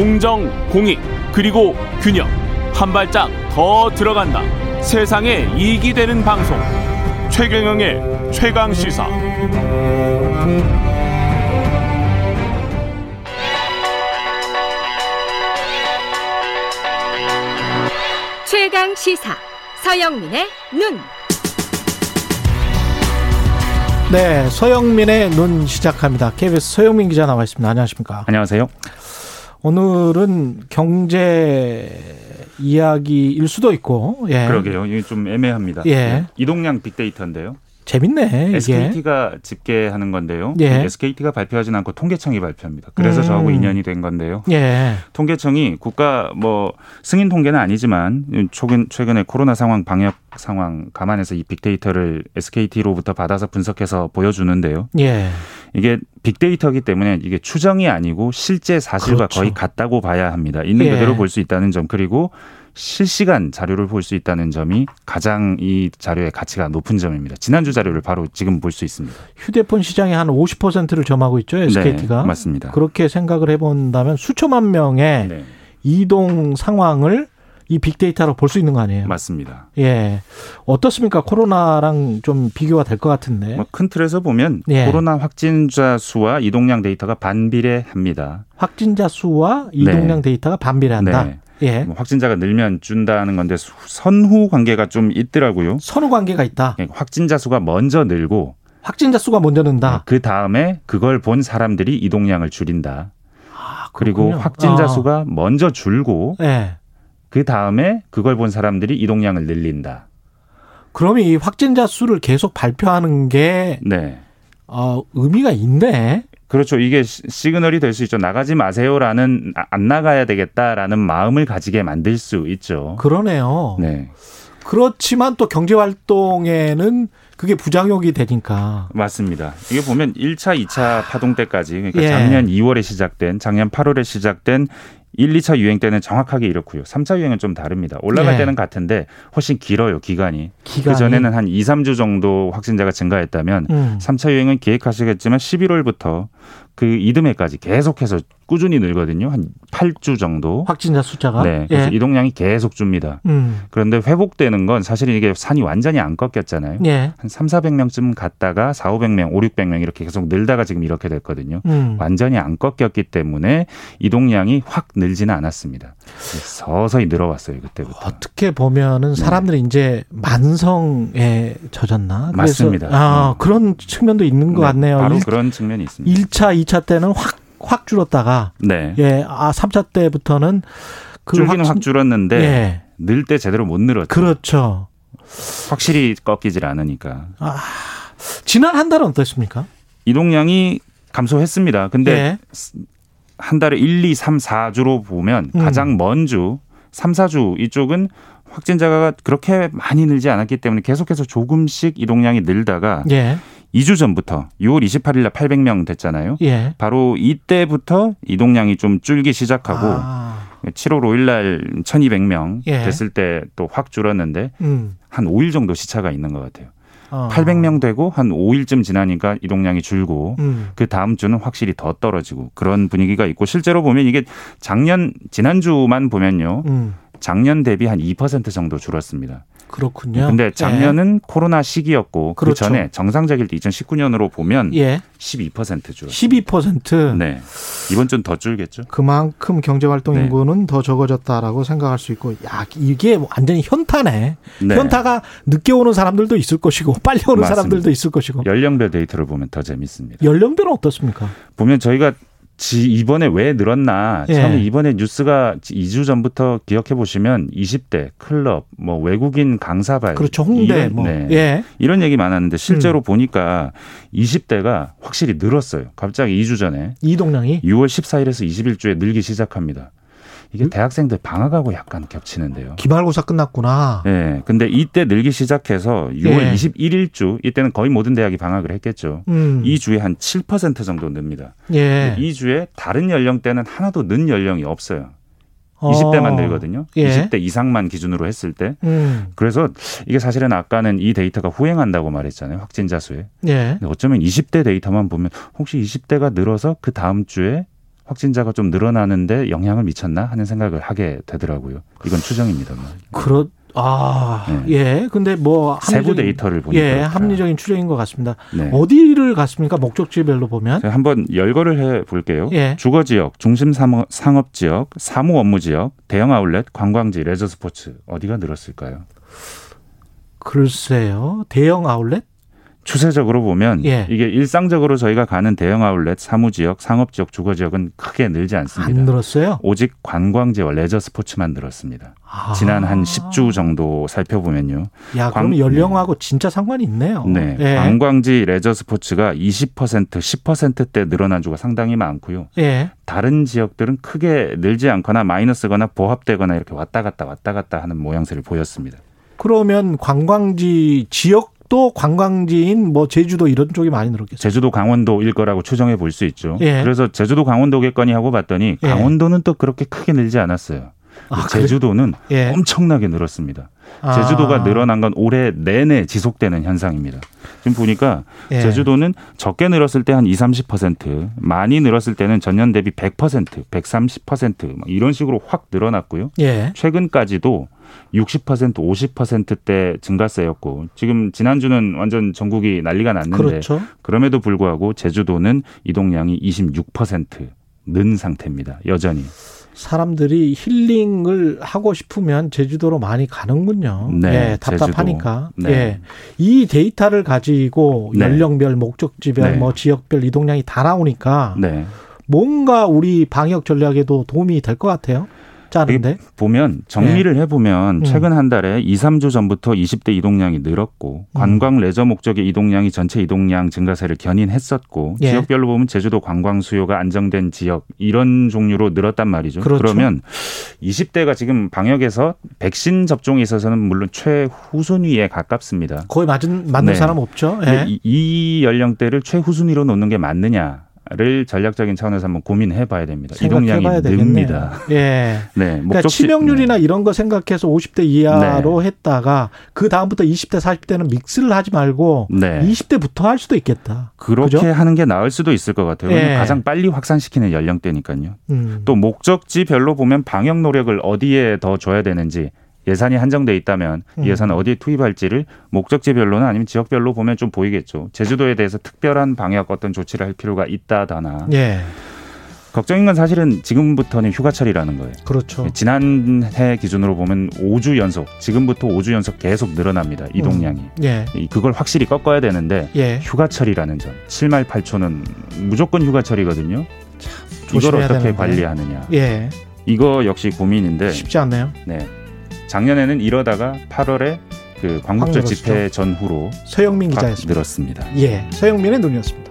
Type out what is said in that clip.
공정, 공익, 그리고 균형. 한 발짝 더 들어간다. 세상에 이익이 되는 방송. 최경영의 최강 시사. 최강 시사. 서영민의 눈. 네, 서영민의 눈 시작합니다. KBS 서영민 기자 나와 있습니다. 안녕하십니까? 안녕하세요. 오늘은 경제 이야기일 수도 있고, 예. 그러게요. 이게 좀 애매합니다. 예. 네. 이동량 빅데이터인데요. 재밌네. 이게. SKT가 집계하는 건데요. 예. SKT가 발표하진 않고 통계청이 발표합니다. 그래서 음. 저하고 인연이 된 건데요. 예. 통계청이 국가 뭐 승인 통계는 아니지만 최근 최근에 코로나 상황 방역 상황 감안해서 이 빅데이터를 SKT로부터 받아서 분석해서 보여주는데요. 예. 이게 빅데이터이기 때문에 이게 추정이 아니고 실제 사실과 그렇죠. 거의 같다고 봐야 합니다. 있는 예. 그대로 볼 수 있다는 점 그리고 실시간 자료를 볼 수 있다는 점이 가장 이 자료의 가치가 높은 점입니다. 지난주 자료를 바로 지금 볼 수 있습니다. 휴대폰 시장의 한 50%를 점하고 있죠, SKT가. 네, 맞습니다. 그렇게 생각을 해본다면 수천만 명의 네, 이동 상황을 이 빅데이터로 볼 수 있는 거 아니에요? 맞습니다. 예. 어떻습니까? 코로나랑 좀 비교가 될 것 같은데. 뭐 큰 틀에서 보면 예. 코로나 확진자 수와 이동량 데이터가 반비례합니다. 확진자 수와 이동량 데이터가 반비례한다. 네. 예. 뭐 확진자가 늘면 준다는 건데 수- 선후 관계가 좀 있더라고요. 선후 관계가 있다. 예, 확진자 수가 먼저 늘고 확진자 수가 먼저 는다. 그 다음에 그걸 본 사람들이 이동량을 줄인다. 아, 그리고. 확진자 아. 수가 먼저 줄고 예. 그 다음에 그걸 본 사람들이 이동량을 늘린다. 그러면 이 확진자 수를 계속 발표하는 게 네. 어, 의미가 있네. 그렇죠. 이게 시- 시그널이 될 수 있죠. 나가지 마세요라는 아, 안 나가야 되겠다라는 마음을 가지게 만들 수 있죠. 그러네요. 네. 그렇지만 또 경제 활동에는 그게 부작용이 되니까. 맞습니다. 이게 보면 1차, 2차 파동 때까지 그러니까 예. 작년 2월에 시작된 작년 8월에 시작된 1, 2차 유행 때는 정확하게 이렇고요. 3차 유행은 좀 다릅니다. 올라갈 예. 때는 같은데 훨씬 길어요, 기간이. 기간이. 그 전에는 한 2, 3주 정도 확진자가 증가했다면 음. 3차 유행은 기획하시겠지만 11월부터 그 이듬해까지 계속해서 꾸준히 늘거든요. 한 8주 정도. 확진자 숫자가. 네. 그래서 예. 이동량이 계속 줍니다. 음. 그런데 회복되는 건 사실 이게 산이 완전히 안 꺾였잖아요. 예. 한 3, 400명쯤 갔다가 4, 500명, 5, 600명 이렇게 계속 늘다가 지금 이렇게 됐거든요. 음. 완전히 안 꺾였기 때문에 이동량이 확 늘지는 않았습니다. 서서히 늘어왔어요, 그때부터. 어떻게 보면은 사람들이 이제 만성에 젖었나? 맞습니다. 아, 음. 그런 측면도 있는 것 네, 같네요. 바로 일 그런 측면이 있습니다. 1차, 2차 때는 확, 확 줄었다가, 네. 예, 아, 3차 때부터는 그 줄기는 확진- 확 줄었는데 예. 늘때 제대로 못 늘었죠. 그렇죠. 확실히 꺾이질 않으니까. 지난 한 달은 어떻습니까? 이동량이 감소했습니다. 근데 예. 한 달에 1, 2, 3, 4주로 보면 음. 가장 먼 주, 3, 4주 이쪽은 확진자가 그렇게 많이 늘지 않았기 때문에 계속해서 조금씩 이동량이 늘다가 예. 2주 전부터 6월 28일 날 800명 됐잖아요. 예. 바로 이때부터 이동량이 좀 줄기 시작하고 아, 7월 5일 날 1200명 예. 됐을 때 또 확 줄었는데 음. 한 5일 정도 시차가 있는 것 같아요. 어. 800명 되고 한 5일쯤 지나니까 이동량이 줄고 음. 그 다음 주는 확실히 더 떨어지고 그런 분위기가 있고 실제로 보면 이게 작년 지난주만 보면요. 음. 작년 대비 한 2% 정도 줄었습니다. 그렇군요. 근데 작년은 코로나 시기였고 그 그렇죠. 전에 정상적일 때 2019년으로 보면 예. 예. 12% 줄었어요. 12%. 네. 이번 주는 더 줄겠죠. 그만큼 경제 활동 네. 인구는 더 적어졌다라고 생각할 수 있고, 야 이게 완전히 현타네. 네. 현타가 늦게 오는 사람들도 있을 것이고, 빨리 오는 맞습니다. 사람들도 있을 것이고. 연령별 데이터를 보면 더 재밌습니다. 연령별은 어떻습니까? 보면 저희가 지 이번에 왜 늘었나 예. 처음에 이번에 뉴스가 2주 전부터 기억해 보시면 20대 클럽 뭐 외국인 강사발 그렇죠. 홍대 이런, 뭐. 네. 예. 이런 얘기 많았는데 실제로 보니까 20대가 확실히 늘었어요. 갑자기 2주 전에 이동량이 6월 14일에서 20일주에 늘기 시작합니다. 이게 음? 대학생들 방학하고 약간 겹치는데요. 기말고사 끝났구나. 예. 근데 이때 늘기 시작해서 6월 예. 21일 주 이때는 거의 모든 대학이 방학을 했겠죠. 음. 이 주에 한 7% 정도 늡니다. 예. 이 주에 다른 연령대는 하나도 는 연령이 없어요. 어. 20대만 늘거든요. 예. 20대 이상만 기준으로 했을 때. 음. 그래서 이게 사실은 아까는 이 데이터가 후행한다고 말했잖아요. 확진자 수에. 예. 어쩌면 20대 데이터만 보면 혹시 20대가 늘어서 그 다음 주에 확진자가 좀 늘어나는데 영향을 미쳤나 하는 생각을 하게 되더라고요. 이건 추정입니다만. 그렇 아, 네. 예. 근데 뭐 세부 데이터를 보니까 예. 합리적인 추정인 것 같습니다. 네. 어디를 갔습니까? 목적지별로 보면? 한번 열거를 해 볼게요. 예. 주거 지역, 중심 상업 지역, 사무 업무 지역, 대형 아울렛, 관광지, 레저 스포츠 어디가 늘었을까요? 글쎄요. 대형 아울렛? 추세적으로 보면 예. 이게 일상적으로 저희가 가는 대형 아울렛, 사무 지역, 상업 지역, 주거 지역은 크게 늘지 않습니다. 안 늘었어요? 오직 관광지와 레저 스포츠만 늘었습니다. 아. 지난 한 10주 정도 살펴보면요. 야, 광- 그럼 연령하고 진짜 상관이 있네요. 네. 예. 관광지 레저 스포츠가 20%, 10%대 늘어난 주가 상당히 많고요. 예. 다른 지역들은 크게 늘지 않거나 마이너스거나 보합되거나 이렇게 왔다 갔다 왔다 갔다 하는 모양새를 보였습니다. 그러면 관광지 지역 도 관광지인 뭐 제주도 이런 쪽이 많이 늘었겠어요. 제주도 강원도 일 거라고 추정해 볼 수 있죠. 예. 그래서 제주도 강원도겠거니 하고 봤더니 예. 강원도는 또 그렇게 크게 늘지 않았어요. 아, 그래? 제주도는 예. 엄청나게 늘었습니다. 아. 제주도가 늘어난 건 올해 내내 지속되는 현상입니다. 지금 보니까 예. 제주도는 적게 늘었을 때 한 20, 30%, 많이 늘었을 때는 전년 대비 100%, 130%막 이런 식으로 확 늘어났고요. 예. 최근까지도 60%, 50%대 증가세였고 지금 지난주는 완전 전국이 난리가 났는데 그렇죠. 그럼에도 불구하고 제주도는 이동량이 26%는 상태입니다. 여전히. 사람들이 힐링을 하고 싶으면 제주도로 많이 가는군요. 네, 예, 답답하니까. 네. 예. 이 데이터를 가지고 네. 연령별, 목적지별, 네. 뭐 지역별 이동량이 다 나오니까 네. 뭔가 우리 방역 전략에도 도움이 될 것 같아요. 짜는데. 보면 정리를 해보면 음. 최근 한 달에 2, 3주 전부터 20대 이동량이 늘었고 음. 관광 레저 목적의 이동량이 전체 이동량 증가세를 견인했었고 예. 지역별로 보면 제주도 관광 수요가 안정된 지역 이런 종류로 늘었단 말이죠. 그렇죠. 그러면 20대가 지금 방역에서 백신 접종에 있어서는 물론 최후순위에 가깝습니다. 거의 맞은 맞는 네. 사람 없죠. 예. 이, 이 연령대를 최후순위로 놓는 게 맞느냐 를 전략적인 차원에서 한번 고민해 봐야 됩니다. 이동량이. 늡니다. 예. 네, 그러니까 치명률이나 네. 이런 거 생각해서 50대 이하로 했다가 그 다음부터 20대, 40대는 믹스를 하지 말고 네. 20대부터 할 수도 있겠다. 그렇게 그죠? 하는 게 나을 수도 있을 것 같아요. 예. 가장 빨리 확산시키는 연령대니까요. 음. 또 목적지별로 보면 방역 노력을 어디에 더 줘야 되는지 예산이 한정돼 있다면 음. 이 예산을 어디에 투입할지를 목적지별로나 아니면 지역별로 보면 좀 보이겠죠. 제주도에 대해서 특별한 방역 어떤 조치를 할 필요가 있다다나 예. 걱정인 건 사실은 지금부터는 휴가철이라는 거예요. 그렇죠. 지난해 기준으로 보면 5주 연속, 지금부터 5주 연속 계속 늘어납니다. 이동량이. 예. 이- 그걸 확실히 꺾어야 되는데 예. 휴가철이라는 점. 7말 8초는 무조건 휴가철이거든요. 이걸 조심해야 어떻게. 관리하느냐. 예. 이거 역시 고민인데. 쉽지 않네요. 네. 작년에는 이러다가 8월에 그 광복절 집회 전후로 서영민 확 기자였습니다. 늘었습니다. 예. 서영민의 눈이었습니다.